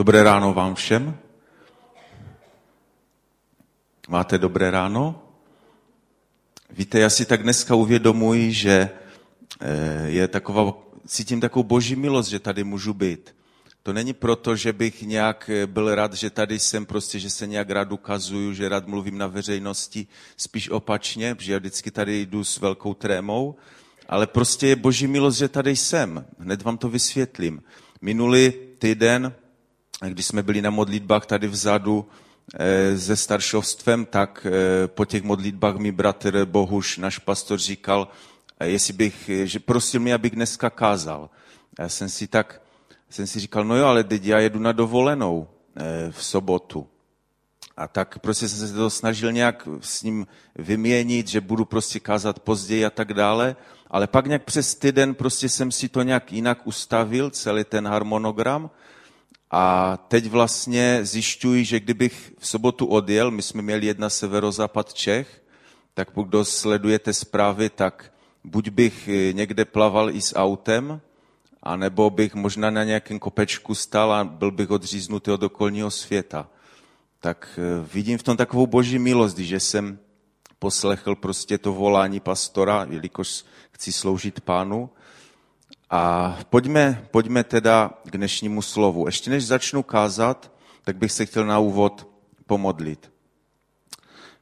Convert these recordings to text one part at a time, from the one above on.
Dobré ráno vám všem. Máte dobré ráno? Víte, já si tak dneska uvědomuji, že eh, je taková, cítím takovou boží milost, že tady můžu být. To není proto, že bych nějak eh, byl rád, že tady jsem prostě, že se nějak rád ukazuju, že rád mluvím na veřejnosti, spíš opačně, protože já vždycky tady jdu s velkou trémou, ale prostě je boží milost, že tady jsem. Hned vám to vysvětlím. Minulý týden když jsme byli na modlitbách tady vzadu eh, se staršovstvem, tak eh, po těch modlitbách mi bratr Bohuš, náš pastor, říkal, eh, jestli bych, že prosil mě, abych dneska kázal. Já jsem si tak, jsem si říkal, no jo, ale teď já jedu na dovolenou v sobotu. A tak prostě jsem se to snažil nějak s ním vyměnit, že budu prostě kázat později a tak dále. Ale pak nějak přes týden prostě jsem si to nějak jinak ustavil, celý ten harmonogram. A teď vlastně zjišťuji, že kdybych v sobotu odjel, my jsme měli jedna severozápad Čech, tak pokud sledujete zprávy, tak buď bych eh, někde plaval i s autem, anebo bych možná na nějakém kopečku stal a byl bych odříznutý od okolního světa. Tak eh, vidím v tom takovou boží milost, že jsem poslechl prostě to volání pastora, jelikož chci sloužit pánu, a pojďme, pojďme teda k dnešnímu slovu. Ještě než začnu kázat, tak bych se chtěl na úvod pomodlit.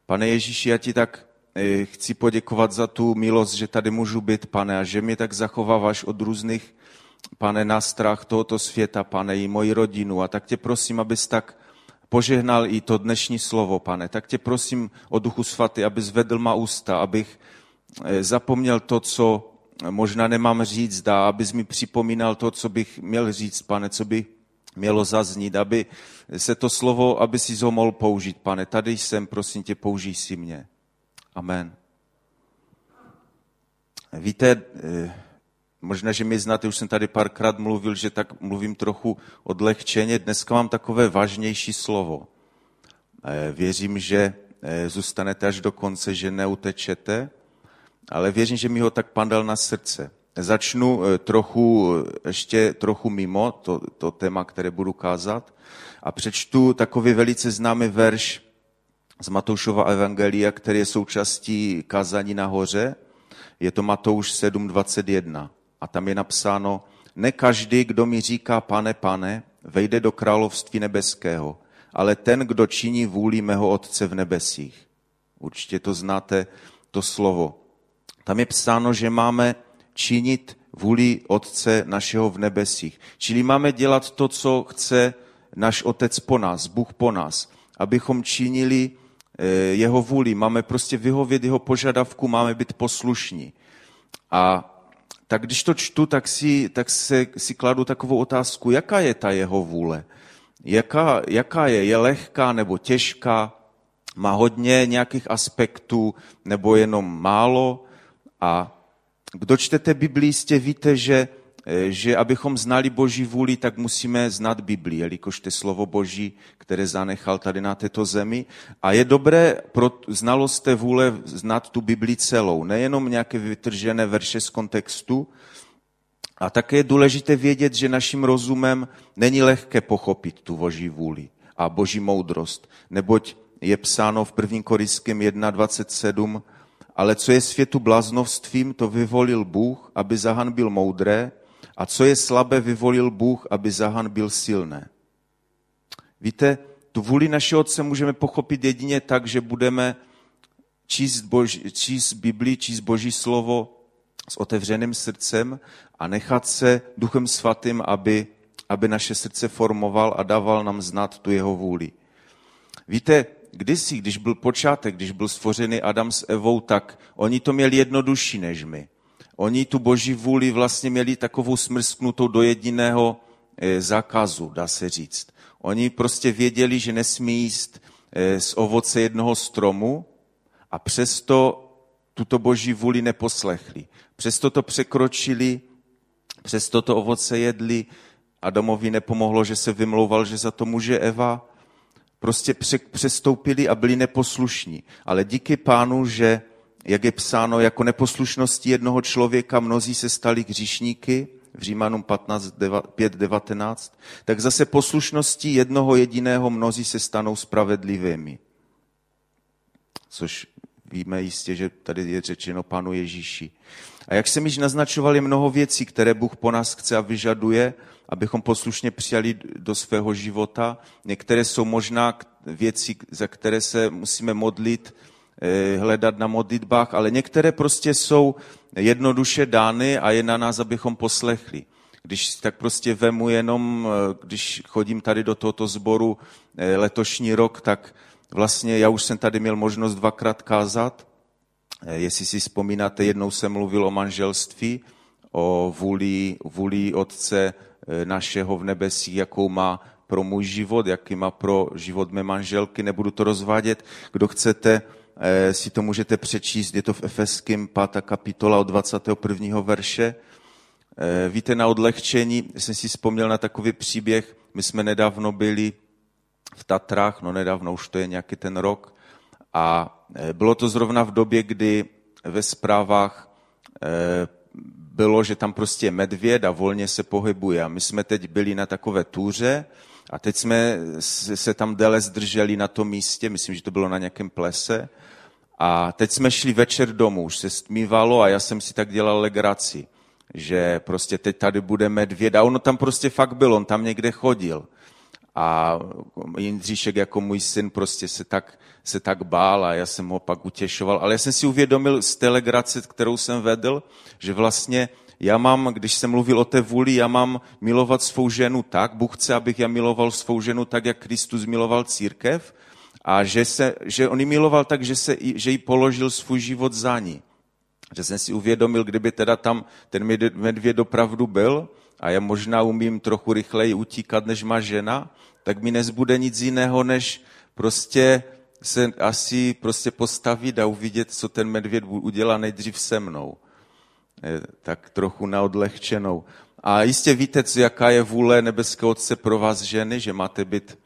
Pane Ježíši, já ti tak eh, chci poděkovat za tu milost, že tady můžu být, pane, a že mě tak zachováváš od různých, pane, nástrah tohoto světa, pane, i moji rodinu. A tak tě prosím, abys tak požehnal i to dnešní slovo, pane. Tak tě prosím o Duchu Svatý, aby zvedl má ústa, abych eh, zapomněl to, co možná nemám říct, dá, abys mi připomínal to, co bych měl říct, pane, co by mělo zaznít, aby se to slovo, aby si ho mohl použít, pane. Tady jsem, prosím tě, použij si mě. Amen. Víte, eh, možná, že mě znáte, už jsem tady párkrát mluvil, že tak mluvím trochu odlehčeně. Dneska mám takové vážnější slovo. Eh, věřím, že eh, zůstanete až do konce, že neutečete, ale věřím, že mi ho tak pan dal na srdce. Začnu eh, trochu, eh, ještě trochu mimo to, to téma, které budu kázat a přečtu takový velice známý verš z Matoušova Evangelia, který je součástí kázání nahoře. Je to Matouš 7.21 a tam je napsáno, ne každý, kdo mi říká pane, pane, vejde do království nebeského, ale ten, kdo činí vůli mého Otce v nebesích. Určitě to znáte, to slovo. Tam je psáno, že máme činit vůli Otce našeho v nebesích. Čili máme dělat to, co chce náš Otec po nás, Bůh po nás, abychom činili eh, jeho vůli. Máme prostě vyhovět jeho požadavku, máme být poslušní. A tak když to čtu, tak si, tak se, si kladu takovou otázku, jaká je ta jeho vůle? Jaká, jaká je? Je lehká nebo těžká? Má hodně nějakých aspektů nebo jenom málo? A kdo čtete Biblii, jistě víte, že, eh, že abychom znali Boží vůli, tak musíme znát Biblii, jelikož to je slovo Boží, které zanechal tady na této zemi. A je dobré pro znalost té vůle znát tu Biblii celou, nejenom nějaké vytržené verše z kontextu. A také je důležité vědět, že naším rozumem není lehké pochopit tu Boží vůli a Boží moudrost, neboť je psáno v 1. Korejském 1.27, ale co je světu bláznovstvím, to vyvolil Bůh, aby Zahan byl moudré, a co je slabé, vyvolil Bůh, aby Zahan byl silné. Víte, tu vůli našeho Otce můžeme pochopit jedině tak, že budeme číst, Boží, číst Biblii, číst Boží slovo s otevřeným srdcem a nechat se Duchem Svatým, aby, aby naše srdce formoval a dával nám znát tu jeho vůli. Víte, kdysi, když byl počátek, když byl stvořený Adam s Evou, tak oni to měli jednodušší než my. Oni tu boží vůli vlastně měli takovou smrsknutou do jediného eh, zákazu, dá se říct. Oni prostě věděli, že nesmí jíst eh, z ovoce jednoho stromu a přesto tuto boží vůli neposlechli. Přesto to překročili, přesto to ovoce jedli. Adamovi nepomohlo, že se vymlouval, že za to může Eva prostě přestoupili a byli neposlušní. Ale díky pánu, že, jak je psáno, jako neposlušnosti jednoho člověka mnozí se stali hříšníky, v Římanům 15, 5, 19, tak zase poslušností jednoho jediného mnozí se stanou spravedlivými. Což víme jistě, že tady je řečeno Panu Ježíši. A jak jsem již naznačoval, je mnoho věcí, které Bůh po nás chce a vyžaduje, abychom poslušně přijali do svého života. Některé jsou možná věci, za které se musíme modlit, eh, hledat na modlitbách, ale některé prostě jsou jednoduše dány a je na nás, abychom poslechli. Když tak prostě vemu jenom, eh, když chodím tady do tohoto sboru eh, letošní rok, tak vlastně já už jsem tady měl možnost dvakrát kázat. Jestli si vzpomínáte, jednou jsem mluvil o manželství, o vůli, vůli Otce našeho v nebesích, jakou má pro můj život, jaký má pro život mé manželky. Nebudu to rozvádět. Kdo chcete, eh, si to můžete přečíst. Je to v Efeským 5. kapitola od 21. verše. Eh, víte, na odlehčení jsem si vzpomněl na takový příběh. My jsme nedávno byli v Tatrách, no nedávno, už to je nějaký ten rok. A bylo to zrovna v době, kdy ve zprávách bylo, že tam prostě je medvěd a volně se pohybuje. A my jsme teď byli na takové túře a teď jsme se tam déle zdrželi na tom místě, myslím, že to bylo na nějakém plese. A teď jsme šli večer domů, už se stmívalo a já jsem si tak dělal legraci, že prostě teď tady bude medvěd. A ono tam prostě fakt byl, on tam někde chodil. A Jindříšek jako můj syn prostě se tak, se tak bál a já jsem ho pak utěšoval. Ale já jsem si uvědomil z té legrace, kterou jsem vedl, že vlastně já mám, když jsem mluvil o té vůli, já mám milovat svou ženu tak, Bůh chce, abych já miloval svou ženu tak, jak Kristus miloval církev a že, se, že on ji miloval tak, že, se, že jí položil svůj život za ní. Že jsem si uvědomil, kdyby teda tam ten medvěd opravdu byl a já možná umím trochu rychleji utíkat, než má žena, tak mi nezbude nic jiného, než prostě se asi prostě postavit a uvidět, co ten medvěd udělá nejdřív se mnou. Tak trochu na odlehčenou. A jistě víte, co, jaká je vůle nebeského Otce pro vás ženy, že máte být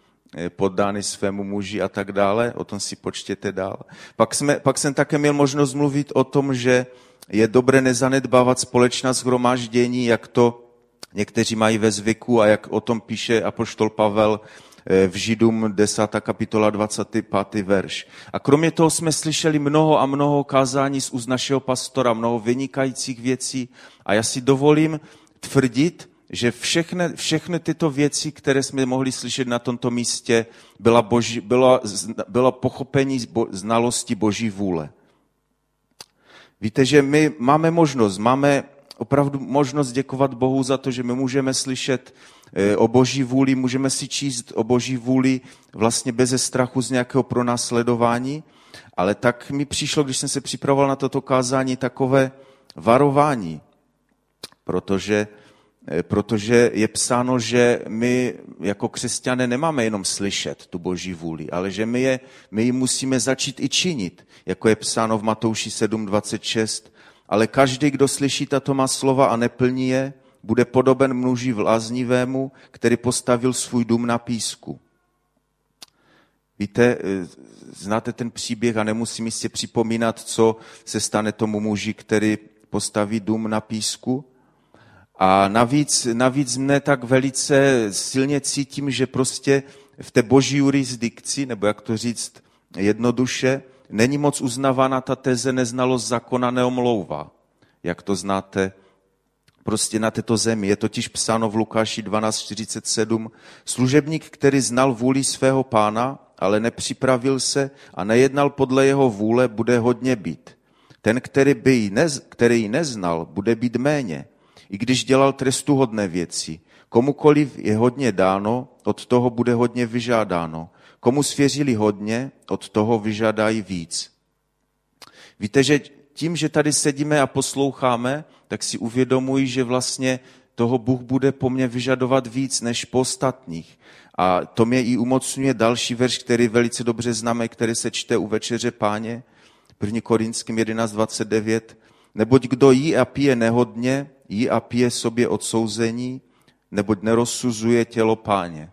poddány svému muži a tak dále, o tom si počtěte dál. Pak, jsme, pak jsem také měl možnost mluvit o tom, že je dobré nezanedbávat společná shromáždění, jak to někteří mají ve zvyku a jak o tom píše apoštol Pavel eh, v Židům 10. kapitola 25. verš. A kromě toho jsme slyšeli mnoho a mnoho kázání z úst našeho pastora, mnoho vynikajících věcí a já si dovolím tvrdit, že všechny, všechny tyto věci, které jsme mohli slyšet na tomto místě, byla, boží, byla, byla pochopení znalosti Boží vůle. Víte, že my máme možnost, máme opravdu možnost děkovat Bohu za to, že my můžeme slyšet eh, o boží vůli, můžeme si číst o boží vůli vlastně bez strachu z nějakého pronásledování, ale tak mi přišlo, když jsem se připravoval na toto kázání, takové varování, protože, eh, protože je psáno, že my jako křesťané nemáme jenom slyšet tu boží vůli, ale že my, je, my ji musíme začít i činit, jako je psáno v Matouši 7.26, ale každý, kdo slyší tato má slova a neplní je, bude podoben muži vláznivému, který postavil svůj dům na písku. Víte, eh, znáte ten příběh a nemusím si připomínat, co se stane tomu muži, který postaví dům na písku. A navíc, navíc mne tak velice silně cítím, že prostě v té boží jurisdikci, nebo jak to říct jednoduše, není moc uznávána ta teze neznalost zákona neomlouvá, jak to znáte prostě na této zemi. Je totiž psáno v Lukáši 12.47. Služebník, který znal vůli svého pána, ale nepřipravil se a nejednal podle jeho vůle, bude hodně být. Ten, který, by ji nez, který ji neznal, bude být méně, i když dělal trestuhodné věci. Komukoliv je hodně dáno, od toho bude hodně vyžádáno. Komu svěřili hodně, od toho vyžádají víc. Víte, že tím, že tady sedíme a posloucháme, tak si uvědomuji, že vlastně toho Bůh bude po mně vyžadovat víc než po ostatních. A to mě i umocňuje další verš, který velice dobře známe, který se čte u večeře páně, 1. Korinským 11.29. Neboť kdo jí a pije nehodně, jí a pije sobě odsouzení, neboť nerozsuzuje tělo páně.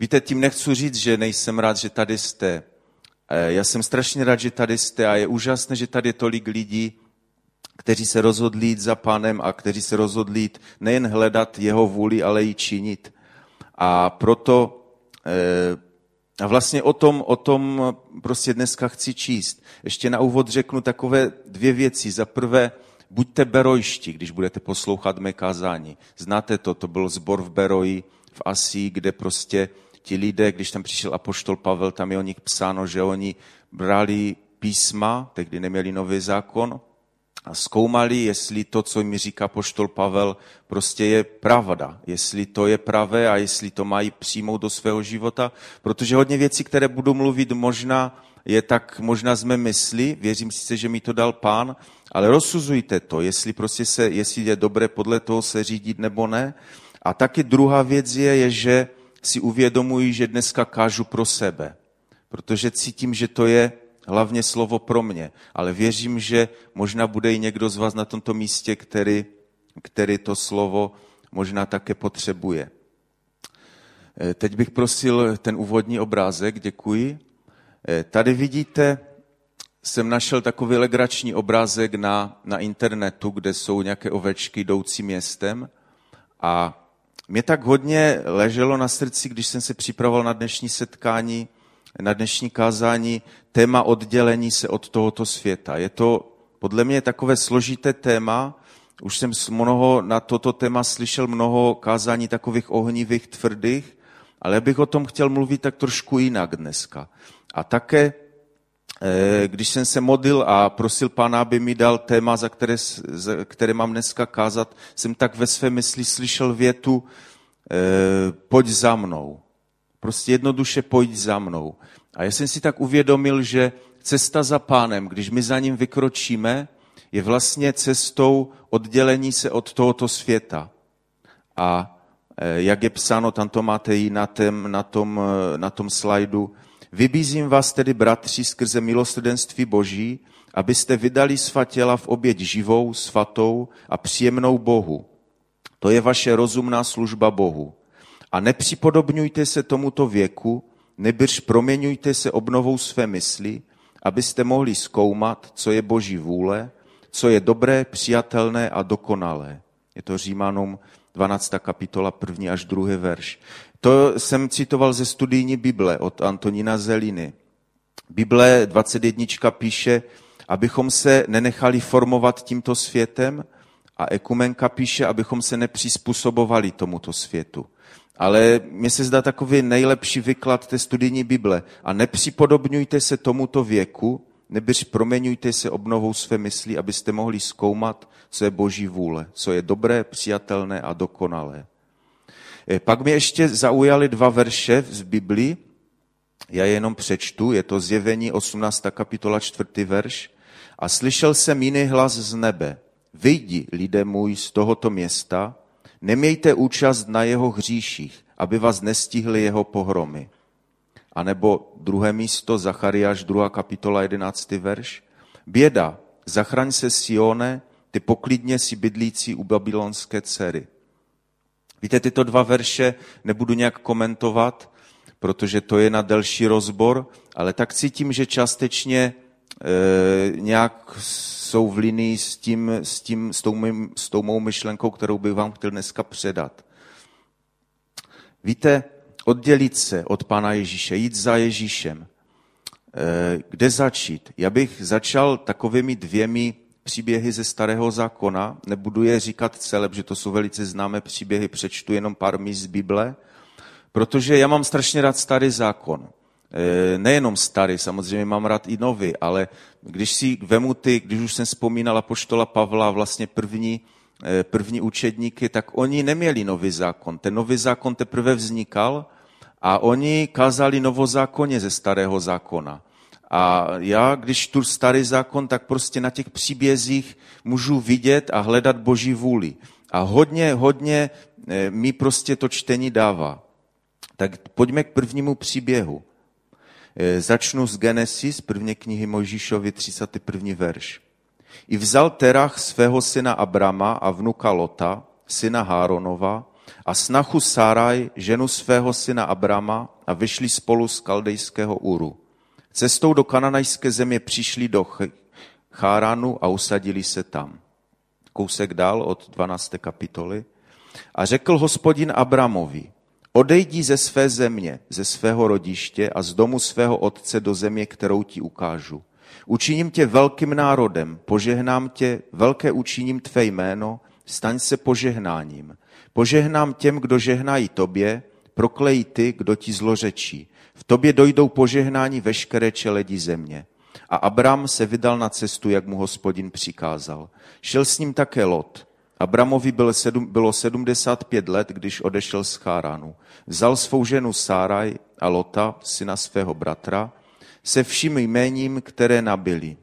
Víte, tím nechci říct, že nejsem rád, že tady jste. Eh, já jsem strašně rád, že tady jste a je úžasné, že tady je tolik lidí, kteří se rozhodli jít za pánem a kteří se rozhodli jít nejen hledat jeho vůli, ale i činit. A proto a vlastně o tom, o tom prostě dneska chci číst. Ještě na úvod řeknu takové dvě věci. Za prvé, buďte berojští, když budete poslouchat mé kázání. Znáte to, to byl zbor v Beroji v Asii, kde prostě ti lidé, když tam přišel apoštol Pavel, tam je o nich psáno, že oni brali písma, tehdy neměli nový zákon, a zkoumali, jestli to, co mi říká poštol Pavel, prostě je pravda, jestli to je pravé a jestli to mají přijmout do svého života, protože hodně věcí, které budu mluvit, možná je tak možná mé mysli, věřím sice, že mi to dal pán, ale rozsuzujte to, jestli prostě se, jestli je dobré podle toho se řídit nebo ne. A taky druhá věc je, je, že si uvědomuji, že dneska kážu pro sebe, protože cítím, že to je hlavně slovo pro mě, ale věřím, že možná bude i někdo z vás na tomto místě, který, který to slovo možná také potřebuje. Eh, teď bych prosil ten úvodní obrázek, děkuji. Eh, tady vidíte, jsem našel takový legrační obrázek na, na internetu, kde jsou nějaké ovečky jdoucí městem a mě tak hodně leželo na srdci, když jsem se připravoval na dnešní setkání, na dnešní kázání téma oddělení se od tohoto světa. Je to podle mě takové složité téma. Už jsem mnoho na toto téma slyšel mnoho kázání takových ohnivých, tvrdých, ale bych o tom chtěl mluvit tak trošku jinak dneska. A také, když jsem se modlil a prosil pána, aby mi dal téma, za které, za které mám dneska kázat, jsem tak ve své mysli slyšel větu, eh, pojď za mnou. Prostě jednoduše pojď za mnou. A já jsem si tak uvědomil, že cesta za pánem, když my za ním vykročíme, je vlastně cestou oddělení se od tohoto světa. A e, jak je psáno, tam to máte i na, tém, na, tom, na tom slajdu, vybízím vás tedy, bratři, skrze milosrdenství Boží, abyste vydali svá těla v oběť živou, svatou a příjemnou Bohu. To je vaše rozumná služba Bohu. A nepřipodobňujte se tomuto věku, nebrž proměňujte se obnovou své mysli, abyste mohli zkoumat, co je Boží vůle, co je dobré, přijatelné a dokonalé. Je to Římanům 12. kapitola, první až druhý verš. To jsem citoval ze studijní Bible od Antonína Zeliny. Bible 21. píše, abychom se nenechali formovat tímto světem a Ekumenka píše, abychom se nepřizpůsobovali tomuto světu. Ale mně se zdá takový nejlepší vyklad té studijní Bible. A nepřipodobňujte se tomuto věku, nebyř proměňujte se obnovou své mysli, abyste mohli zkoumat, co je boží vůle, co je dobré, přijatelné a dokonalé. E, pak mě ještě zaujaly dva verše z Biblii, já je jenom přečtu, je to zjevení 18. kapitola 4. verš. A slyšel jsem jiný hlas z nebe. Vyjdi, lidé můj, z tohoto města, Nemějte účast na jeho hříších, aby vás nestihly jeho pohromy. A nebo druhé místo, Zachariáš 2. kapitola 11. verš. Běda, zachraň se Sione, ty poklidně si bydlící u babylonské dcery. Víte, tyto dva verše nebudu nějak komentovat, protože to je na delší rozbor, ale tak cítím, že částečně e, nějak jsou v linii s, tím, s, tím, s, tou, mým, s tou mou myšlenkou, kterou bych vám chtěl dneska předat. Víte, oddělit se od Pána Ježíše, jít za Ježíšem. E, kde začít? Já bych začal takovými dvěmi příběhy ze Starého zákona. Nebudu je říkat celé, protože to jsou velice známé příběhy, přečtu jenom pár míst z Bible, protože já mám strašně rád Starý zákon. Eh, nejenom starý, samozřejmě mám rád i nový, ale když si vemu ty, když už jsem vzpomínala poštola Pavla, vlastně první, eh, první učedníky, tak oni neměli nový zákon. Ten nový zákon teprve vznikal a oni kázali novozákonně ze starého zákona. A já, když tu starý zákon, tak prostě na těch příbězích můžu vidět a hledat boží vůli. A hodně, hodně eh, mi prostě to čtení dává. Tak pojďme k prvnímu příběhu. Eh, začnu z Genesis, první knihy Mojžíšovi, 31. verš. I vzal Terach svého syna Abrama a vnuka Lota, syna Háronova, a snachu Sáraj, ženu svého syna Abrama, a vyšli spolu z kaldejského Uru. Cestou do kananajské země přišli do Cháranu a usadili se tam. kousek dál od 12. kapitoly. A řekl hospodin Abramovi, odejdi ze své země, ze svého rodiště a z domu svého otce do země, kterou ti ukážu. Učiním tě velkým národem, požehnám tě, velké učiním tvé jméno, staň se požehnáním. Požehnám těm, kdo žehnají tobě, proklej ty, kdo ti zlořečí. V tobě dojdou požehnání veškeré čeledi země. A Abram se vydal na cestu, jak mu hospodin přikázal. Šel s ním také Lot. Abramovi bylo, sedm, bylo 75 let, když odešel z Cháránu. Vzal svou ženu Sáraj a Lota, syna svého bratra, se vším jméním, které nabili,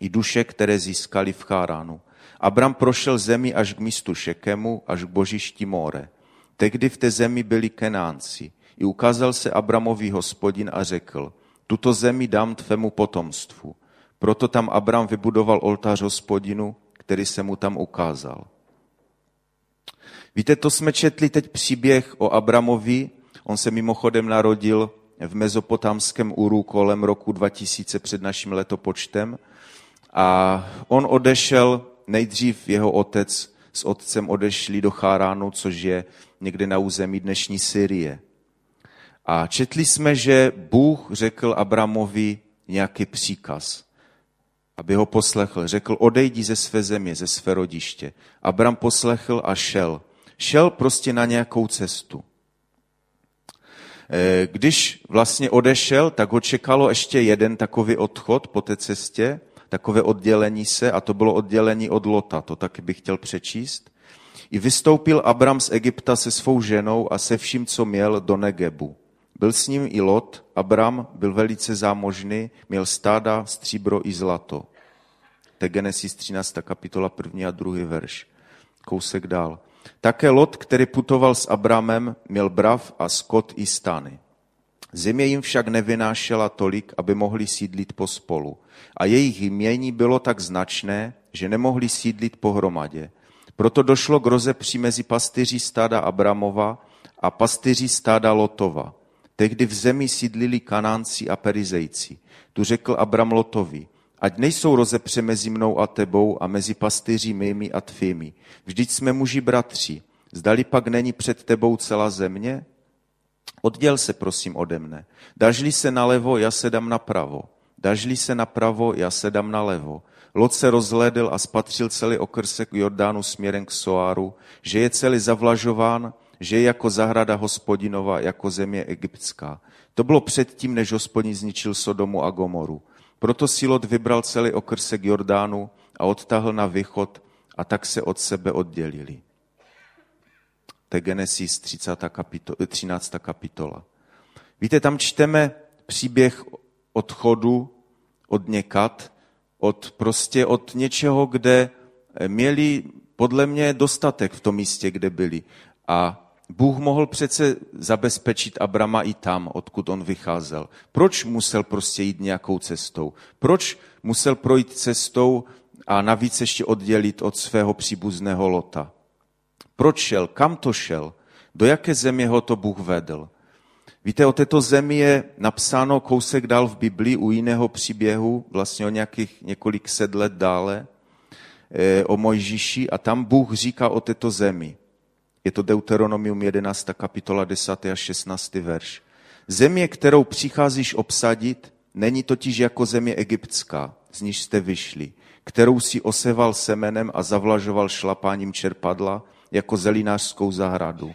i duše, které získali v Cháránu. Abram prošel zemi až k místu Šekemu, až k božišti More. Tehdy v té zemi byli Kenánci. I ukázal se Abramovi hospodin a řekl, tuto zemi dám tvému potomstvu. Proto tam Abram vybudoval oltář hospodinu, který se mu tam ukázal. Víte, to jsme četli teď příběh o Abramovi. On se mimochodem narodil v mezopotámském Uru kolem roku 2000 před naším letopočtem. A on odešel, nejdřív jeho otec s otcem odešli do Cháránu, což je někde na území dnešní Syrie. A četli jsme, že Bůh řekl Abramovi nějaký příkaz, aby ho poslechl. Řekl, odejdi ze své země, ze své rodiště. Abram poslechl a šel. Šel prostě na nějakou cestu. Eh, když vlastně odešel, tak ho čekalo ještě jeden takový odchod po té cestě, takové oddělení se, a to bylo oddělení od Lota, to taky bych chtěl přečíst. I vystoupil Abram z Egypta se svou ženou a se vším, co měl, do Negebu. Byl s ním i Lot, Abram byl velice zámožný, měl stáda, stříbro i zlato. To je Genesis 13. kapitola, první a druhý verš. Kousek dál. Také Lot, který putoval s Abramem, měl brav a skot i stany. Země jim však nevynášela tolik, aby mohli sídlit pospolu. A jejich jmění bylo tak značné, že nemohli sídlit pohromadě. Proto došlo k rozepří mezi pastýři stáda Abramova a pastýři stáda Lotova. Tehdy v zemi sídlili Kanánci a Perizejci. Tu řekl Abram Lotovi, ať nejsou rozepře mezi mnou a tebou a mezi pastýři mými a tvými. Vždyť jsme muži bratři. Zdali pak není před tebou celá země? Odděl se prosím ode mne. Dažli se nalevo, já se dám napravo. Dažli se napravo, já se dám nalevo. Lot se rozhlédl a spatřil celý okrsek Jordánu směrem k Soáru, že je celý zavlažován, že je jako zahrada hospodinova, jako země egyptská. To bylo předtím, než hospodin zničil Sodomu a Gomoru. Proto si Lot vybral celý okrsek Jordánu a odtahl na východ a tak se od sebe oddělili. To je Genesis 30. Kapitola, 13. kapitola. Víte, tam čteme příběh odchodu od někat, od prostě od něčeho, kde měli podle mě dostatek v tom místě, kde byli. A Bůh mohl přece zabezpečit Abrama i tam, odkud on vycházel. Proč musel prostě jít nějakou cestou? Proč musel projít cestou a navíc ještě oddělit od svého příbuzného Lota? Proč šel? Kam to šel? Do jaké země ho to Bůh vedl? Víte, o této zemi je napsáno kousek dál v Biblii u jiného příběhu, vlastně o nějakých několik set let dále, eh, o Mojžíši a tam Bůh říká o této zemi. Je to Deuteronomium 11. kapitola 10. a 16. verš. Země, kterou přicházíš obsadit, není totiž jako země egyptská, z níž jste vyšli, kterou si oseval semenem a zavlažoval šlapáním čerpadla jako zelinářskou zahradu.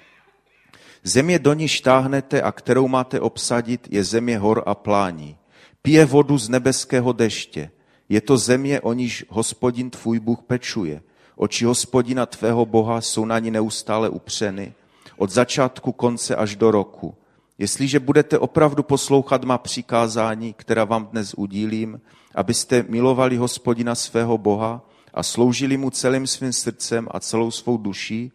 Země, do níž táhnete a kterou máte obsadit, je země hor a plání. Pije vodu z nebeského deště. Je to země, o níž hospodin tvůj Bůh pečuje. Oči hospodina tvého Boha jsou na ní neustále upřeny, od začátku konce až do roku. Jestliže budete opravdu poslouchat má přikázání, která vám dnes udílím, abyste milovali hospodina svého Boha a sloužili mu celým svým srdcem a celou svou duší,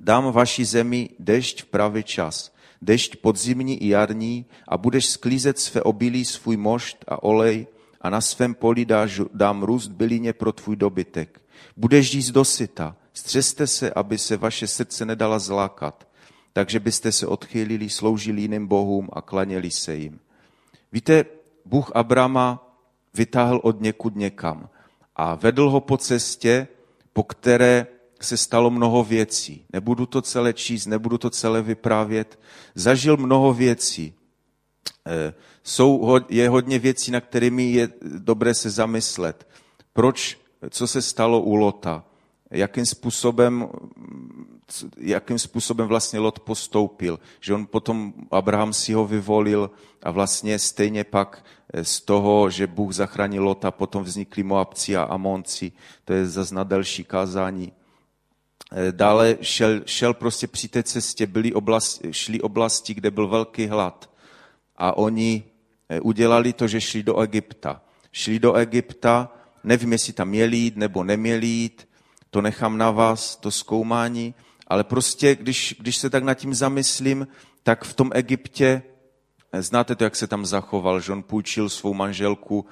dám vaši zemi dešť v pravý čas, dešť podzimní i jarní a budeš sklízet své obilí, svůj mošt a olej a na svém poli dáš, dám růst bylině pro tvůj dobytek. Budeš jíst dosyta, střeste se, aby se vaše srdce nedala zlákat, takže byste se odchýlili, sloužili jiným bohům a klaněli se jim. Víte, Bůh Abrama vytáhl od někud někam a vedl ho po cestě, po které se stalo mnoho věcí. Nebudu to celé číst, nebudu to celé vyprávět. Zažil mnoho věcí. Eh, jsou, je hodně věcí, na kterými je dobré se zamyslet. Proč, co se stalo u Lota? Jakým způsobem, jakým způsobem vlastně Lot postoupil? Že on potom, Abraham si ho vyvolil a vlastně stejně pak z toho, že Bůh zachránil Lota, potom vznikli Moabci a Amonci. To je zase na delší kázání. Eh, dále šel, šel prostě při té cestě, byly oblasti, šli oblasti, kde byl velký hlad. A oni eh, udělali to, že šli do Egypta. Šli do Egypta, nevím, jestli tam měli jít nebo neměli jít, to nechám na vás, to zkoumání, ale prostě, když, když se tak nad tím zamyslím, tak v tom Egyptě, eh, znáte to, jak se tam zachoval, že on půjčil svou manželku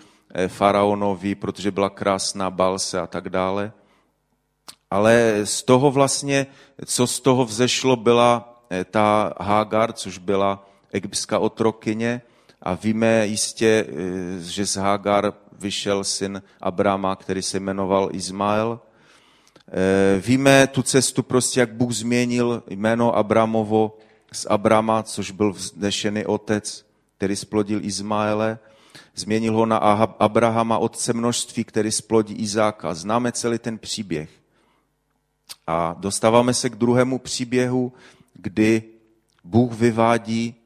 faraonovi, protože byla krásná, bal se a tak dále. Ale z toho vlastně, co z toho vzešlo, byla eh, ta Hagar, což byla egyptská otrokyně. A víme jistě, eh, že z Hagar vyšel syn Abrama, který se jmenoval Izmael. Eh, víme tu cestu prostě, jak Bůh změnil jméno Abramovo z Abrama, což byl vznešený otec, který splodil Izmaele. Změnil ho na Abrahama, otce množství, který splodí Izáka. Známe celý ten příběh. A dostáváme se k druhému příběhu, kdy Bůh vyvádí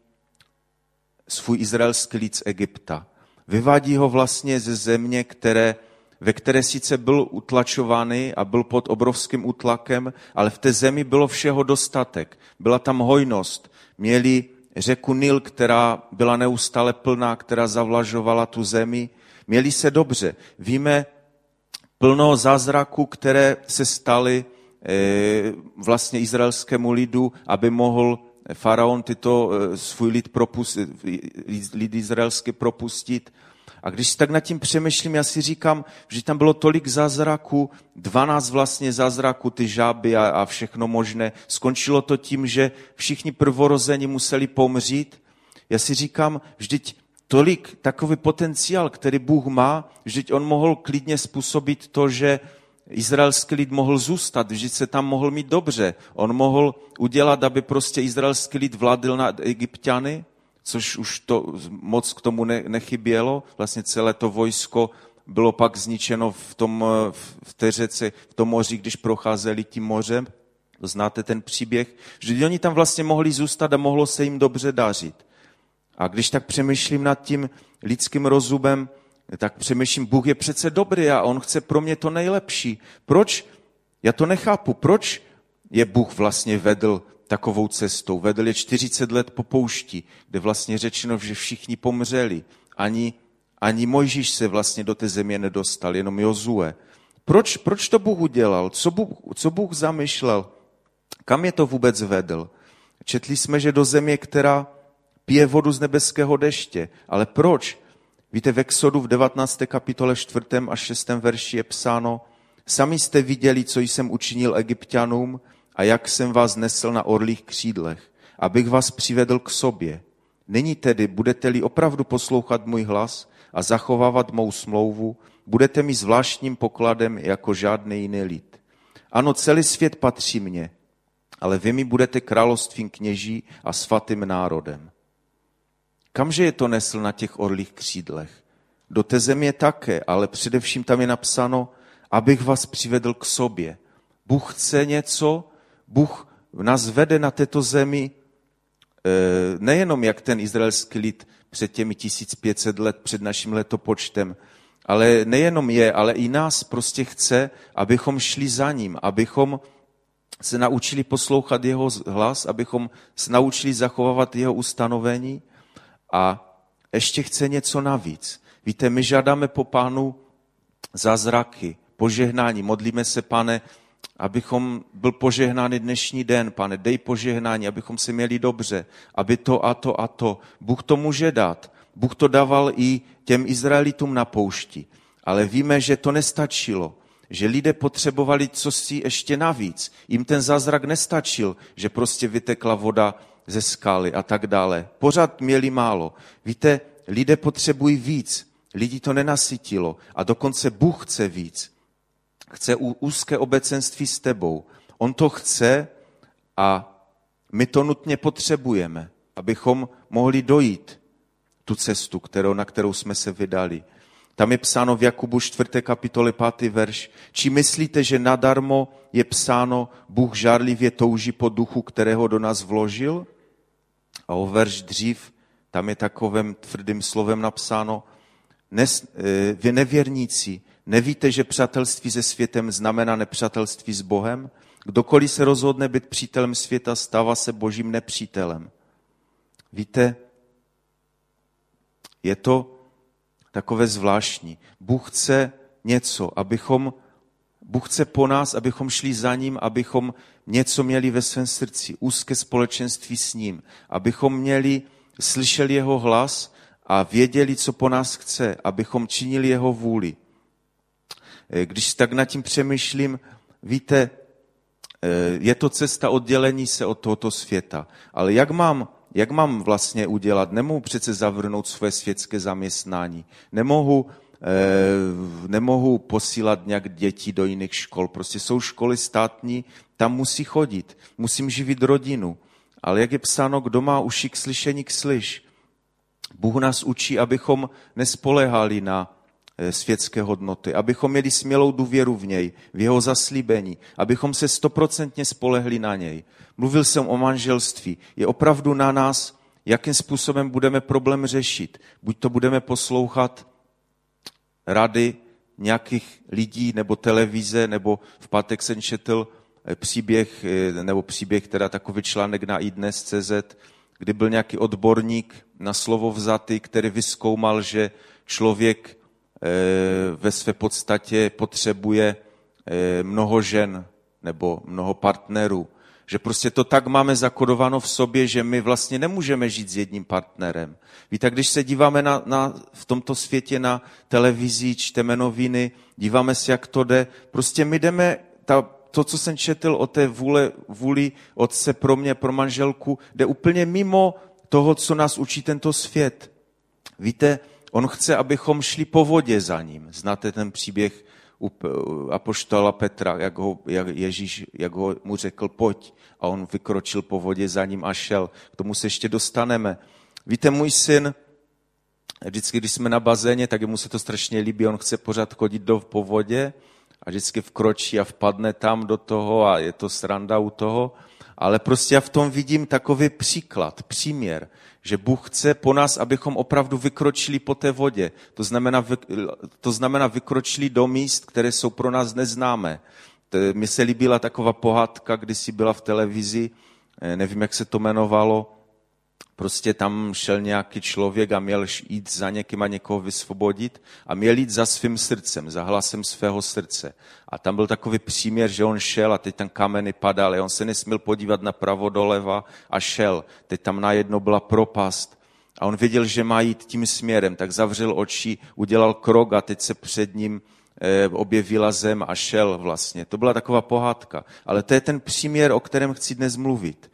svůj izraelský lid z Egypta. Vyvádí ho vlastně ze země, které, ve které sice byl utlačovaný a byl pod obrovským útlakem, ale v té zemi bylo všeho dostatek. Byla tam hojnost. Měli řeku Nil, která byla neustále plná, která zavlažovala tu zemi. Měli se dobře. Víme plno zázraků, které se staly Eh, vlastně izraelskému lidu, aby mohl faraon tyto eh, svůj lid, propustit, lid izraelský propustit. A když tak nad tím přemýšlím, já si říkám, že tam bylo tolik zázraků, 12 vlastně zázraků, ty žáby a, a všechno možné. Skončilo to tím, že všichni prvorození museli pomřít. Já si říkám, vždyť tolik takový potenciál, který Bůh má, vždyť on mohl klidně způsobit to, že izraelský lid mohl zůstat, vždyť se tam mohl mít dobře. On mohl udělat, aby prostě izraelský lid vládl na egyptiany, což už to moc k tomu ne, nechybělo. Vlastně celé to vojsko bylo pak zničeno v, tom, v té řece, v tom moři, když procházeli tím mořem. Znáte ten příběh? Že oni tam vlastně mohli zůstat a mohlo se jim dobře dařit. A když tak přemýšlím nad tím lidským rozumem, tak přemýšlím, Bůh je přece dobrý a on chce pro mě to nejlepší. Proč? Já to nechápu. Proč je Bůh vlastně vedl takovou cestou? Vedl je 40 let po poušti, kde vlastně řečeno, že všichni pomřeli. Ani, ani Mojžíš se vlastně do té země nedostal, jenom Jozue. Proč, proč to Bůh udělal? Co Bůh, co Bůh zamýšlel? Kam je to vůbec vedl? Četli jsme, že do země, která pije vodu z nebeského deště. Ale proč? Víte, v Exodu v 19. kapitole 4. a 6. verši je psáno, sami jste viděli, co jsem učinil egyptianům a jak jsem vás nesl na orlých křídlech, abych vás přivedl k sobě. Nyní tedy, budete-li opravdu poslouchat můj hlas a zachovávat mou smlouvu, budete mi zvláštním pokladem jako žádný jiný lid. Ano, celý svět patří mně, ale vy mi budete královstvím kněží a svatým národem. Kamže je to nesl na těch orlých křídlech? Do té země také, ale především tam je napsáno, abych vás přivedl k sobě. Bůh chce něco, Bůh nás vede na této zemi eh, nejenom jak ten izraelský lid před těmi 1500 let, před naším letopočtem, ale nejenom je, ale i nás prostě chce, abychom šli za ním, abychom se naučili poslouchat jeho hlas, abychom se naučili zachovávat jeho ustanovení, a ještě chce něco navíc. Víte, my žádáme po pánu zázraky, požehnání. Modlíme se, pane, abychom byl požehnány dnešní den, pane, dej požehnání, abychom se měli dobře, aby to a to a to. Bůh to může dát. Bůh to dával i těm Izraelitům na poušti. Ale víme, že to nestačilo, že lidé potřebovali co si ještě navíc. Jim ten zázrak nestačil, že prostě vytekla voda ze skaly a tak dále. Pořád měli málo. Víte, lidé potřebují víc. Lidi to nenasytilo a dokonce Bůh chce víc. chce úzké obecenství s tebou. On to chce a my to nutně potřebujeme, abychom mohli dojít tu cestu, kterou, na kterou jsme se vydali. Tam je psáno v Jakubu 4. kapitole 5. verš. Či myslíte, že nadarmo je psáno, Bůh žárlivě touží po duchu, kterého do nás vložil? A o verš dřív, tam je takovým tvrdým slovem napsáno, Nes, eh, vy nevěrníci, nevíte, že přátelství se světem znamená nepřátelství s Bohem? Kdokoliv se rozhodne být přítelem světa, stává se božím nepřítelem. Víte, je to takové zvláštní. Bůh chce něco, abychom, Bůh chce po nás, abychom šli za ním, abychom něco měli ve svém srdci, úzké společenství s ním, abychom měli, slyšeli jeho hlas a věděli, co po nás chce, abychom činili jeho vůli. Eh, když tak nad tím přemýšlím, víte, eh, je to cesta oddělení se od tohoto světa. Ale jak mám jak mám vlastně udělat? Nemohu přece zavrnout své světské zaměstnání. Nemohu, nemohu posílat nějak děti do jiných škol. Prostě jsou školy státní, tam musí chodit. Musím živit rodinu. Ale jak je psáno, kdo má uši k slyšení, k slyš. Bůh nás učí, abychom nespolehali na eh, světské hodnoty, abychom měli smělou důvěru v něj, v jeho zaslíbení, abychom se stoprocentně spolehli na něj. Mluvil jsem o manželství. Je opravdu na nás, jakým způsobem budeme problém řešit. Buď to budeme poslouchat rady nějakých lidí nebo televize, nebo v pátek jsem četl eh, příběh, eh, nebo příběh, teda takový článek na iDnes.cz, kdy byl nějaký odborník na slovo vzatý, který vyskoumal, že člověk eh, ve své podstatě potřebuje mnoho žen nebo mnoho partnerů že prostě to tak máme zakodováno v sobě, že my vlastně nemůžeme žít s jedním partnerem. Víte, když se díváme na, na, v tomto světě na televizi, čteme noviny, díváme se, jak to jde, prostě my jdeme, ta, to, co jsem četl o té vůle, vůli otce pro mě, pro manželku, jde úplně mimo toho, co nás učí tento svět. Víte, on chce, abychom šli po vodě za ním. Znáte ten příběh u apoštola Petra, jak, ho, jak Ježíš jak ho, mu řekl, pojď. A on vykročil po vodě za ním a šel. K tomu se ještě dostaneme. Víte, můj syn, vždycky, když jsme na bazéně, tak mu se to strašně líbí, on chce pořád chodit do, po vodě a vždycky vkročí a vpadne tam do toho a je to sranda u toho. Ale prostě já v tom vidím takový příklad, příměr, že Bůh chce po nás, abychom opravdu vykročili po té vodě. To znamená, to znamená vykročili do míst, které jsou pro nás neznámé. Mně se líbila taková pohádka, si byla v televizi, eh, nevím, jak se to jmenovalo, prostě tam šel nějaký člověk a měl jít za někým a někoho vysvobodit a měl jít za svým srdcem, za hlasem svého srdce. A tam byl takový příměr, že on šel a teď tam kameny padaly. On se nesměl podívat na pravo doleva a šel. Teď tam najednou byla propast. A on věděl, že má jít tím směrem, tak zavřel oči, udělal krok a teď se před ním eh, objevila zem a šel vlastně. To byla taková pohádka. Ale to je ten příměr, o kterém chci dnes mluvit.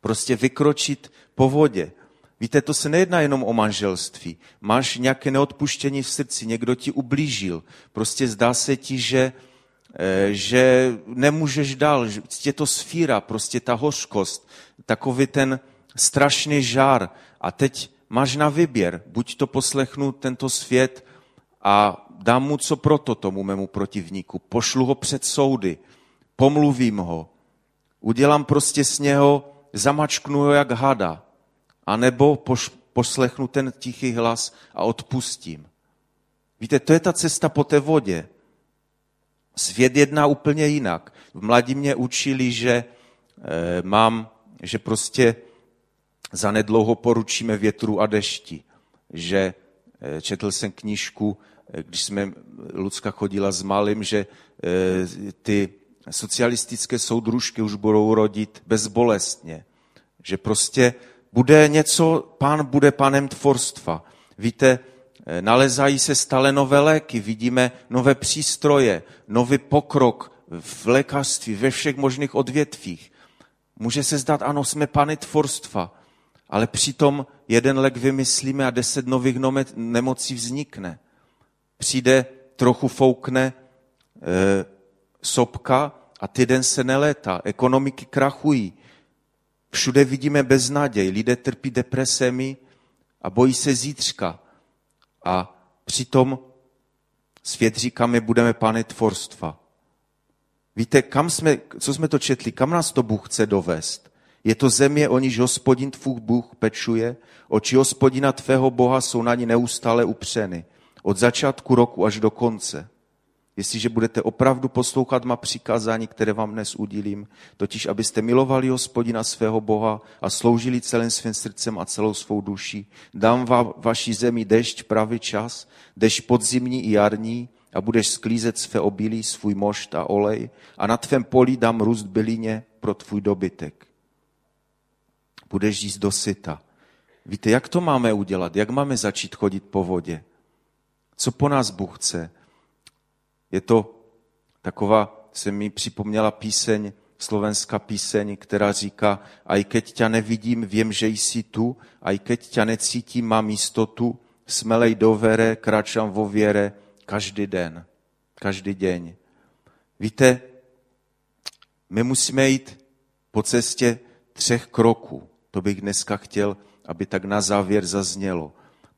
Prostě vykročit po vodě. Víte, to se nejedná jenom o manželství. Máš nějaké neodpuštění v srdci, někdo ti ublížil. Prostě zdá se ti, že, eh, že nemůžeš dál, že je to sfíra, prostě ta hořkost, takový ten strašný žár. A teď máš na výběr, buď to poslechnu tento svět a dám mu co proto tomu mému protivníku, pošlu ho před soudy, pomluvím ho, udělám prostě z něho zamačknu ho jak hada, anebo poslechnu ten tichý hlas a odpustím. Víte, to je ta cesta po té vodě. Svět jedná úplně jinak. V mladí mě učili, že e, mám, že prostě zanedlouho poručíme větru a dešti. Že e, četl jsem knížku, e, když jsme Lucka chodila s malým, že e, ty socialistické soudružky už budou rodit bezbolestně. Že prostě bude něco, pán bude panem tvorstva. Víte, eh, nalezají se stále nové léky, vidíme nové přístroje, nový pokrok v lékařství, ve všech možných odvětvích. Může se zdát, ano, jsme pany tvorstva, ale přitom jeden lék vymyslíme a deset nových nemocí vznikne. Přijde, trochu foukne, e, sopka a týden se nelétá, ekonomiky krachují, všude vidíme beznaděj, lidé trpí depresemi a bojí se zítřka. A přitom svět říká, my budeme pány tvorstva. Víte, kam jsme, co jsme to četli, kam nás to Bůh chce dovést? Je to země, o níž hospodin tvůj Bůh pečuje, oči hospodina tvého Boha jsou na ní neustále upřeny, od začátku roku až do konce. Jestliže budete opravdu poslouchat má přikázání, které vám dnes udílím, totiž abyste milovali hospodina svého Boha a sloužili celým svým srdcem a celou svou duší, dám vám vaší zemi dešť pravý čas, dešť podzimní i jarní, a budeš sklízet své obilí, svůj mošt a olej a na tvém poli dám růst bylině pro tvůj dobytek. Budeš jíst do syta. Víte, jak to máme udělat? Jak máme začít chodit po vodě? Co po nás Bůh chce? Je to taková, se mi připomněla píseň, slovenská píseň, která říká, a i keď tě nevidím, vím, že jsi tu, a i keď tě necítím, mám jistotu, smelej do vere, kráčám vo věre, každý den, každý den. Víte, my musíme jít po cestě třech kroků. To bych dneska chtěl, aby tak na závěr zaznělo.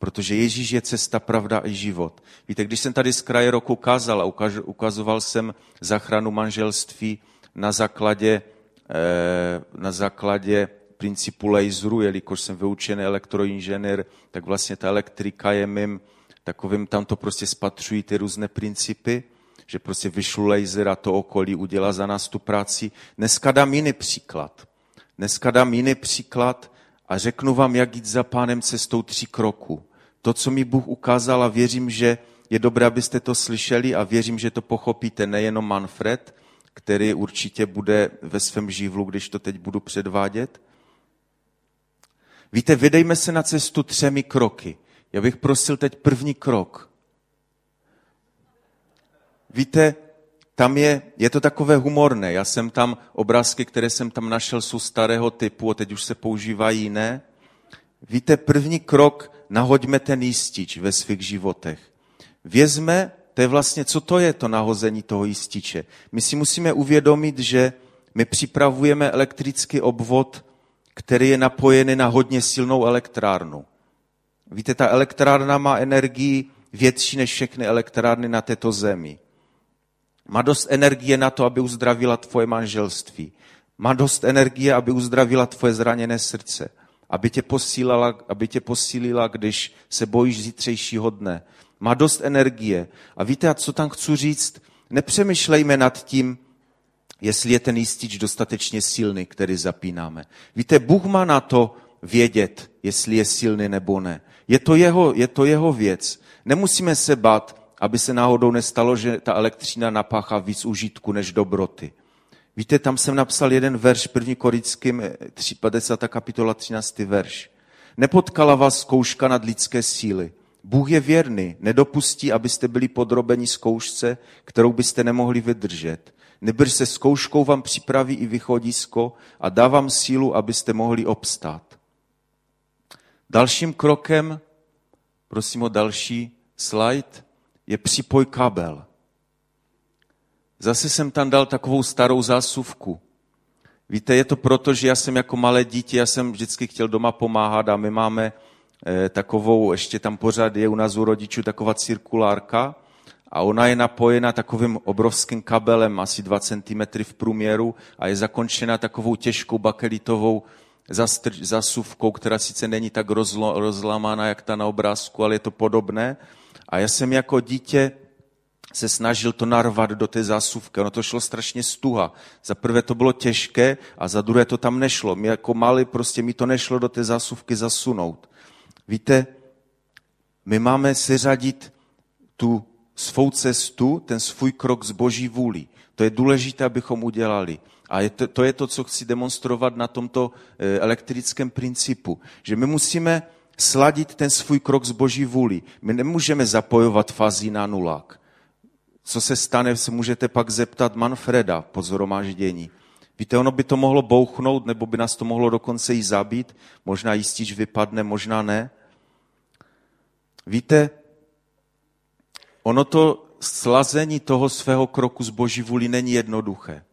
Protože Ježíš je cesta, pravda i život. Víte, když jsem tady z kraje roku kázal a ukazoval jsem zachranu manželství na základě, eh, na základě principu laseru, jelikož jsem vyučený elektroinženýr, tak vlastně ta elektrika je mým takovým, tam to prostě spatřují ty různé principy, že prostě vyšlu laser a to okolí udělá za nás tu práci. Dneska dám jiný příklad. Dneska dám jiný příklad a řeknu vám, jak jít za pánem cestou tří kroků. To, co mi Bůh ukázal a věřím, že je dobré, abyste to slyšeli a věřím, že to pochopíte nejenom Manfred, který určitě bude ve svém živlu, když to teď budu předvádět. Víte, vydejme se na cestu třemi kroky. Já bych prosil teď první krok. Víte, tam je, je to takové humorné. Já jsem tam, obrázky, které jsem tam našel, jsou starého typu a teď už se používají jiné. Víte, první krok, nahoďme ten jistič ve svých životech. Vězme, to je vlastně, co to je to nahození toho jističe. My si musíme uvědomit, že my připravujeme elektrický obvod, který je napojený na hodně silnou elektrárnu. Víte, ta elektrárna má energii větší než všechny elektrárny na této zemi. Má dost energie na to, aby uzdravila tvoje manželství. Má dost energie, aby uzdravila tvoje zraněné srdce. Aby tě, posílala, aby tě posílila, když se bojíš zítřejšího dne. Má dost energie. A víte, co tam chci říct? Nepřemýšlejme nad tím, jestli je ten jistič dostatečně silný, který zapínáme. Víte, Bůh má na to vědět, jestli je silný nebo ne. Je to jeho, je to jeho věc. Nemusíme se bát, aby se náhodou nestalo, že ta elektřina napáchá víc užitku než dobroty. Víte, tam jsem napsal jeden verš, první Korickým, 50. Eh, kapitola, 13. verš. Nepotkala vás zkouška nad lidské síly. Bůh je věrný, nedopustí, abyste byli podrobeni zkoušce, kterou byste nemohli vydržet. Nebrž se zkouškou vám připraví i vychodisko a dá vám sílu, abyste mohli obstát. Dalším krokem, prosím o další slide, je připoj kabel. Zase jsem tam dal takovou starou zásuvku. Víte, je to proto, že já jsem jako malé dítě, já jsem vždycky chtěl doma pomáhat a my máme eh, takovou, ještě tam pořád je u nás u rodičů taková cirkulárka a ona je napojena takovým obrovským kabelem, asi 2 cm v průměru a je zakončena takovou těžkou bakelitovou zasuvkou, která sice není tak rozlo, rozlamána, jak ta na obrázku, ale je to podobné. A já jsem jako dítě se snažil to narvat do té zásuvky. Ono to šlo strašně stuha. Za prvé to bylo těžké a za druhé to tam nešlo. My jako mali prostě mi to nešlo do té zásuvky zasunout. Víte, my máme seřadit tu svou cestu, ten svůj krok z boží vůli. To je důležité, abychom udělali. A je to, to je to, co chci demonstrovat na tomto eh, elektrickém principu. Že my musíme sladit ten svůj krok z boží vůli. My nemůžeme zapojovat fazí na nulák. Co se stane, se můžete pak zeptat Manfreda po zhromáždění. Víte, ono by to mohlo bouchnout, nebo by nás to mohlo dokonce i zabít. Možná jistič vypadne, možná ne. Víte, ono to slazení toho svého kroku z boží vůli není jednoduché.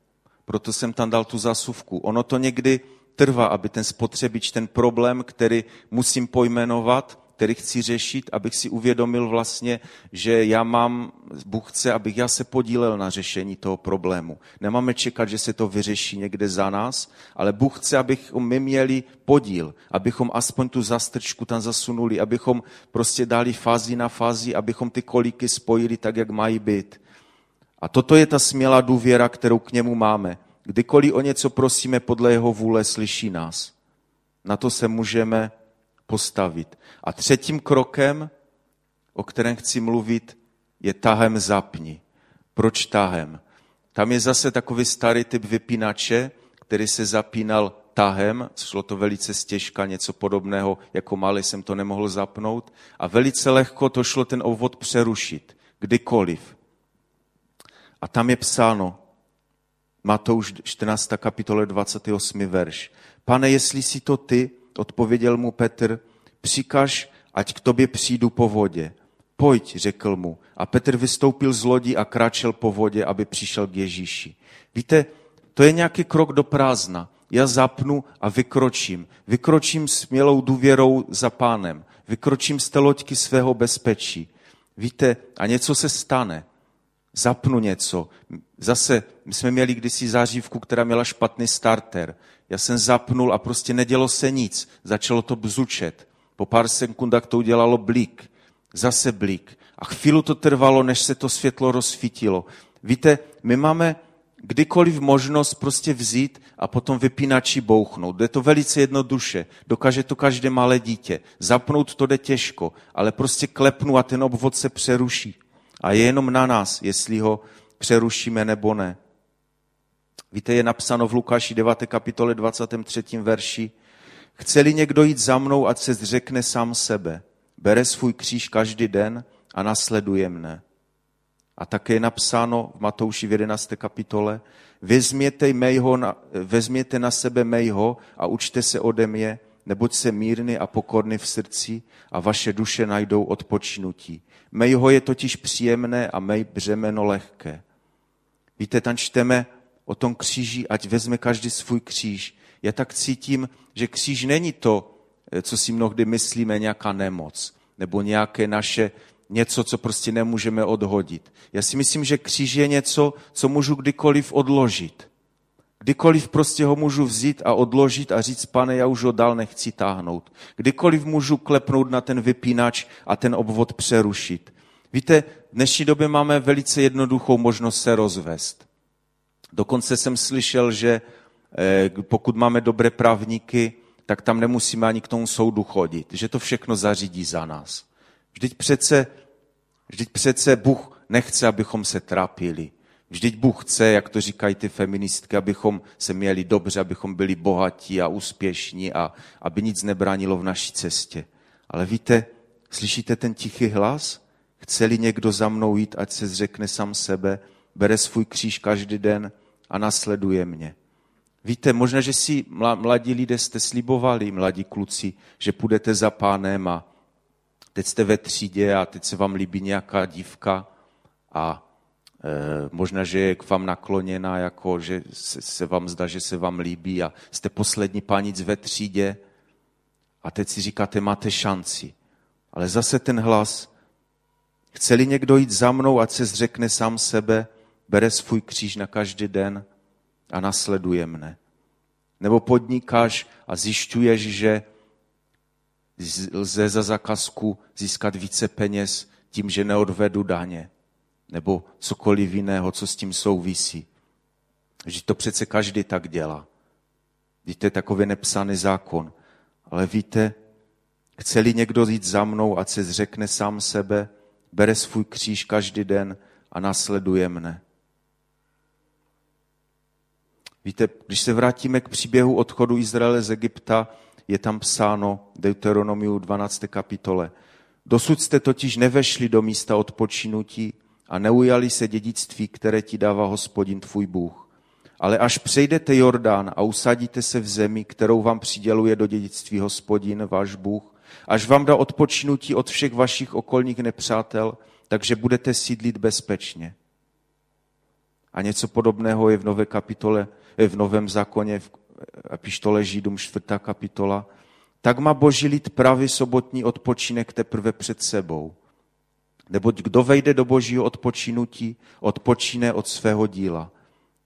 Proto jsem tam dal tu zasuvku. Ono to někdy trvá, aby ten spotřebič, ten problém, který musím pojmenovat, který chci řešit, abych si uvědomil vlastně, že já mám, Bůh chce, abych já se podílel na řešení toho problému. Nemáme čekat, že se to vyřeší někde za nás, ale Bůh chce, abychom my měli podíl, abychom aspoň tu zastrčku tam zasunuli, abychom prostě dali fázi na fázi, abychom ty kolíky spojili tak, jak mají být. A toto je ta smělá důvěra, kterou k němu máme. Kdykoliv o něco prosíme podle jeho vůle, slyší nás. Na to se můžeme postavit. A třetím krokem, o kterém chci mluvit, je tahem zapni. Proč tahem? Tam je zase takový starý typ vypínače, který se zapínal tahem, šlo to velice stěžka, něco podobného, jako malý jsem to nemohl zapnout a velice lehko to šlo ten obvod přerušit, kdykoliv. A tam je psáno, Matouš 14. kapitole 28. verš. Pane, jestli si to ty, odpověděl mu Petr, přikaž, ať k tobě přijdu po vodě. Pojď, řekl mu. A Petr vystoupil z lodi a kráčel po vodě, aby přišel k Ježíši. Víte, to je nějaký krok do prázdna. Já zapnu a vykročím. Vykročím smělou důvěrou za pánem. Vykročím z té loďky svého bezpečí. Víte, a něco se stane. Zapnu něco. Zase, my jsme měli kdysi zářivku, která měla špatný starter. Já jsem zapnul a prostě nedělo se nic. Začalo to bzučet. Po pár sekundách to udělalo blík. Zase blík. A chvíli to trvalo, než se to světlo rozsvítilo. Víte, my máme kdykoliv možnost prostě vzít a potom vypínači bouchnout. Jde to velice jednoduše. Dokáže to každé malé dítě. Zapnout to jde těžko, ale prostě klepnu a ten obvod se přeruší. A je jenom na nás, jestli ho přerušíme nebo ne. Víte, je napsáno v Lukáši 9. kapitole 23. verši, Chce-li někdo jít za mnou, ať se zřekne sám sebe, bere svůj kříž každý den a nasleduje mne. A také je napsáno v Matouši v 11. kapitole, vezměte, mejho na, vezměte na sebe mejho a učte se ode mě, neboť se mírný a pokorný v srdci a vaše duše najdou odpočinutí. Mejho je totiž příjemné a mej břemeno lehké. Víte, tam čteme o tom kříži, ať vezme každý svůj kříž. Já tak cítím, že kříž není to, co si mnohdy myslíme, nějaká nemoc nebo nějaké naše něco, co prostě nemůžeme odhodit. Já si myslím, že kříž je něco, co můžu kdykoliv odložit. Kdykoliv prostě ho můžu vzít a odložit a říct, pane, já už ho dál nechci táhnout. Kdykoliv můžu klepnout na ten vypínač a ten obvod přerušit. Víte, v dnešní době máme velice jednoduchou možnost se rozvést. Dokonce jsem slyšel, že eh, pokud máme dobré právníky, tak tam nemusíme ani k tomu soudu chodit, že to všechno zařídí za nás. Vždyť přece, vždyť přece Bůh nechce, abychom se trápili. Vždyť Bůh chce, jak to říkají ty feministky, abychom se měli dobře, abychom byli bohatí a úspěšní a aby nic nebránilo v naší cestě. Ale víte, slyšíte ten tichý hlas? Chce-li někdo za mnou jít, ať se zřekne sám sebe, bere svůj kříž každý den a nasleduje mě. Víte, možná, že si mladí lidé jste slibovali, mladí kluci, že půjdete za pánem a teď jste ve třídě a teď se vám líbí nějaká dívka a e, možná, že je k vám nakloněná, jako že se, se vám zdá, že se vám líbí a jste poslední panic ve třídě a teď si říkáte, máte šanci. Ale zase ten hlas, chce-li někdo jít za mnou, ať se zřekne sám sebe, bere svůj kříž na každý den a nasleduje mne. Nebo podnikáš a zjišťuješ, že lze za zakazku získat více peněz tím, že neodvedu daně. Nebo cokoliv jiného, co s tím souvisí. Že to přece každý tak dělá. Víte, takový nepsaný zákon. Ale víte, chce-li někdo jít za mnou, ať se zřekne sám sebe, bere svůj kříž každý den a nasleduje mne. Víte, když se vrátíme k příběhu odchodu Izraele z Egypta, je tam psáno Deuteronomiu 12. kapitole. Dosud jste totiž nevešli do místa odpočinutí a neujali se dědictví, které ti dává hospodin tvůj Bůh. Ale až přejdete Jordán a usadíte se v zemi, kterou vám přiděluje do dědictví hospodin, váš Bůh, až vám dá odpočinutí od všech vašich okolních nepřátel, takže budete sídlit bezpečně. A něco podobného je v nové kapitole, v novém zákoně, v epištole Židům, čtvrtá kapitola. Tak má boží lid pravý sobotní odpočinek teprve před sebou. Neboť kdo vejde do božího odpočinutí, odpočíne od svého díla,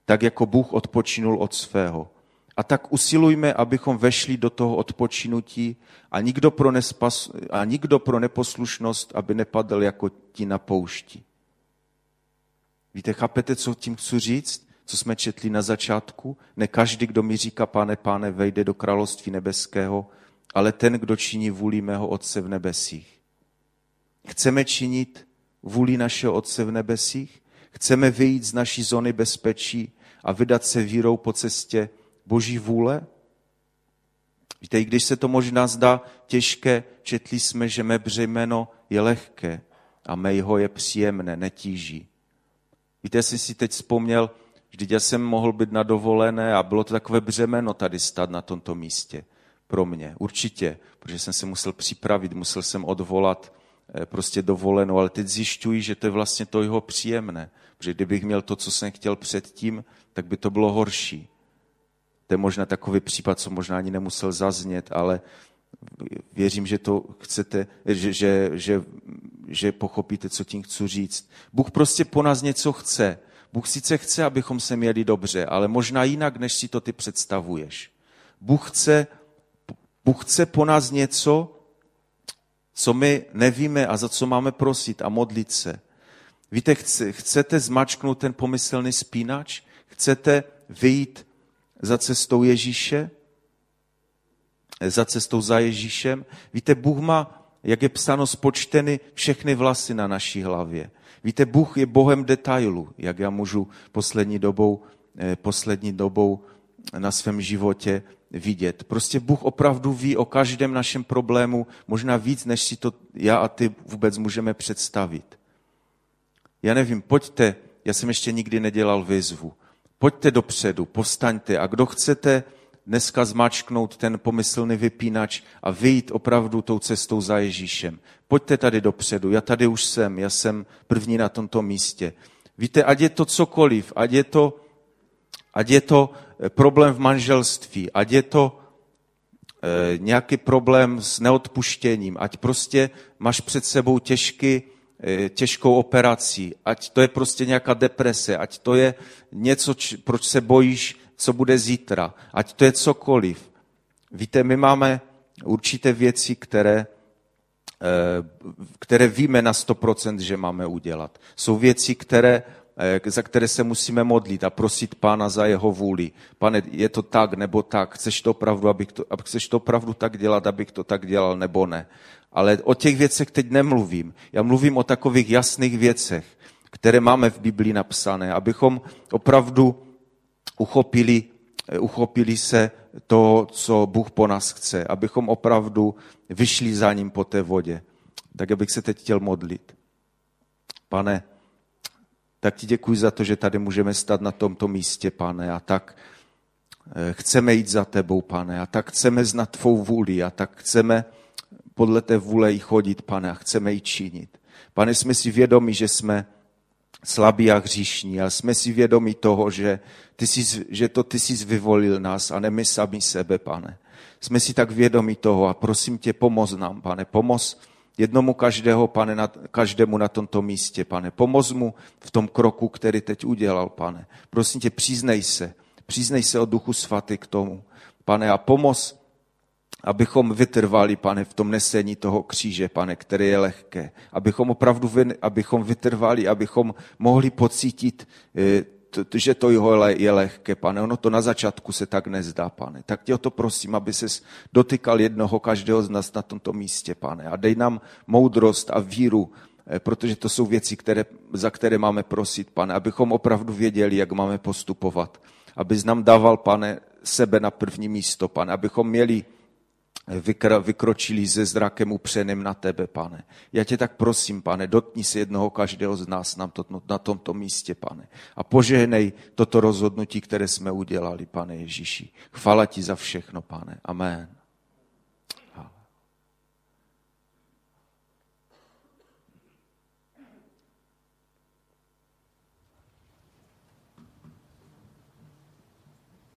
tak jako Bůh odpočinul od svého. A tak usilujme, abychom vešli do toho odpočinutí a nikdo pro, nespas, a nikdo pro neposlušnost, aby nepadl jako ti na poušti. Víte, chápete, co tím chci říct? Co jsme četli na začátku? Ne každý, kdo mi říká, pane, pane, vejde do království nebeského, ale ten, kdo činí vůli mého Otce v nebesích. Chceme činit vůli našeho Otce v nebesích? Chceme vyjít z naší zóny bezpečí a vydat se vírou po cestě Boží vůle? Víte, i když se to možná zdá těžké, četli jsme, že mé břemeno je lehké a mé jeho je příjemné, netíží. Víte, jsem si teď vzpomněl, že já jsem mohl být na dovolené a bylo to takové břemeno tady stát na tomto místě pro mě. Určitě, protože jsem se musel připravit, musel jsem odvolat eh, prostě dovolenou, ale teď zjišťuji, že to je vlastně to jeho příjemné. Protože kdybych měl to, co jsem chtěl předtím, tak by to bylo horší. To je možná takový případ, co možná ani nemusel zaznět, ale věřím, že to chcete, že, že, že, že pochopíte, co tím chci říct. Bůh prostě po nás něco chce. Bůh sice chce, abychom se měli dobře, ale možná jinak, než si to ty představuješ. Bůh chce, Bůh chce po nás něco, co my nevíme a za co máme prosit a modlit se. Víte, chcete zmačknout ten pomyslný spínač? Chcete vyjít za cestou Ježíše? Za cestou za Ježíšem? Víte, Bůh má, jak je psáno, spočteny všechny vlasy na naší hlavě. Víte, Bůh je Bohem detailu, jak já můžu poslední dobou, eh, poslední dobou na svém životě vidět. Prostě Bůh opravdu ví o každém našem problému, možná víc, než si to já a ty vůbec můžeme představit. Já nevím, pojďte, já jsem ještě nikdy nedělal výzvu. Pojďte dopředu, postaňte a kdo chcete dneska zmačknout ten pomyslný vypínač a vyjít opravdu tou cestou za Ježíšem. Pojďte tady dopředu, já tady už jsem, já jsem první na tomto místě. Víte, ať je to cokoliv, ať je to, ať je to eh, problém v manželství, ať je to e, nějaký problém s neodpuštěním, ať prostě máš před sebou těžký, e, těžkou operací, ať to je prostě nějaká deprese, ať to je něco, č, proč se bojíš, co bude zítra, ať to je cokoliv. Víte, my máme určité věci, které, eh, které víme na 100%, že máme udělat. Jsou věci, které, eh, za které se musíme modlit a prosit Pána za jeho vůli. Pane, je to tak nebo tak? Chceš to opravdu, abych to, chceš to opravdu tak dělat, abych to tak dělal nebo ne? Ale o těch věcech teď nemluvím. Já mluvím o takových jasných věcech, které máme v Biblii napsané, abychom opravdu uchopili, uchopili se to, co Bůh po nás chce, abychom opravdu vyšli za ním po té vodě. Tak abych se teď chtěl modlit. Pane, tak ti děkuji za to, že tady můžeme stát na tomto místě, pane, a tak eh, chceme jít za tebou, pane, a tak chceme znat tvou vůli, a tak chceme podle té vůle i chodit, pane, a chceme ji činit. Pane, jsme si vědomi, že jsme slabí a hříšní a jsme si vědomi toho, že, ty jsi, že to ty jsi vyvolil nás a ne my sami sebe, pane. Jsme si tak vědomi toho a prosím tě, pomoz nám, pane, pomoz jednomu každého, pane, na, každému na tomto místě, pane. Pomoz mu v tom kroku, který teď udělal, pane. Prosím tě, přiznej se, přiznej se o duchu svatý k tomu, pane, a pomoz abychom vytrvali, pane, v tom nesení toho kříže, pane, který je lehké. Abychom opravdu abychom vytrvali, abychom mohli pocítit, eh, že to jeho je lehké, pane. Ono to na začátku se tak nezdá, pane. Tak tě o to prosím, aby se dotykal jednoho každého z nás na tomto místě, pane. A dej nám moudrost a víru, eh, protože to jsou věci, které, za které máme prosit, pane, abychom opravdu věděli, jak máme postupovat. Abys nám dával, pane, sebe na první místo, pane, abychom měli vykročili ze zrakem upřeným na tebe, pane. Já tě tak prosím, pane, dotkni se jednoho každého z nás na, to, na tomto místě, pane. A požehnej toto rozhodnutí, které jsme udělali, pane Ježíši. Chvala ti za všechno, pane. Amen.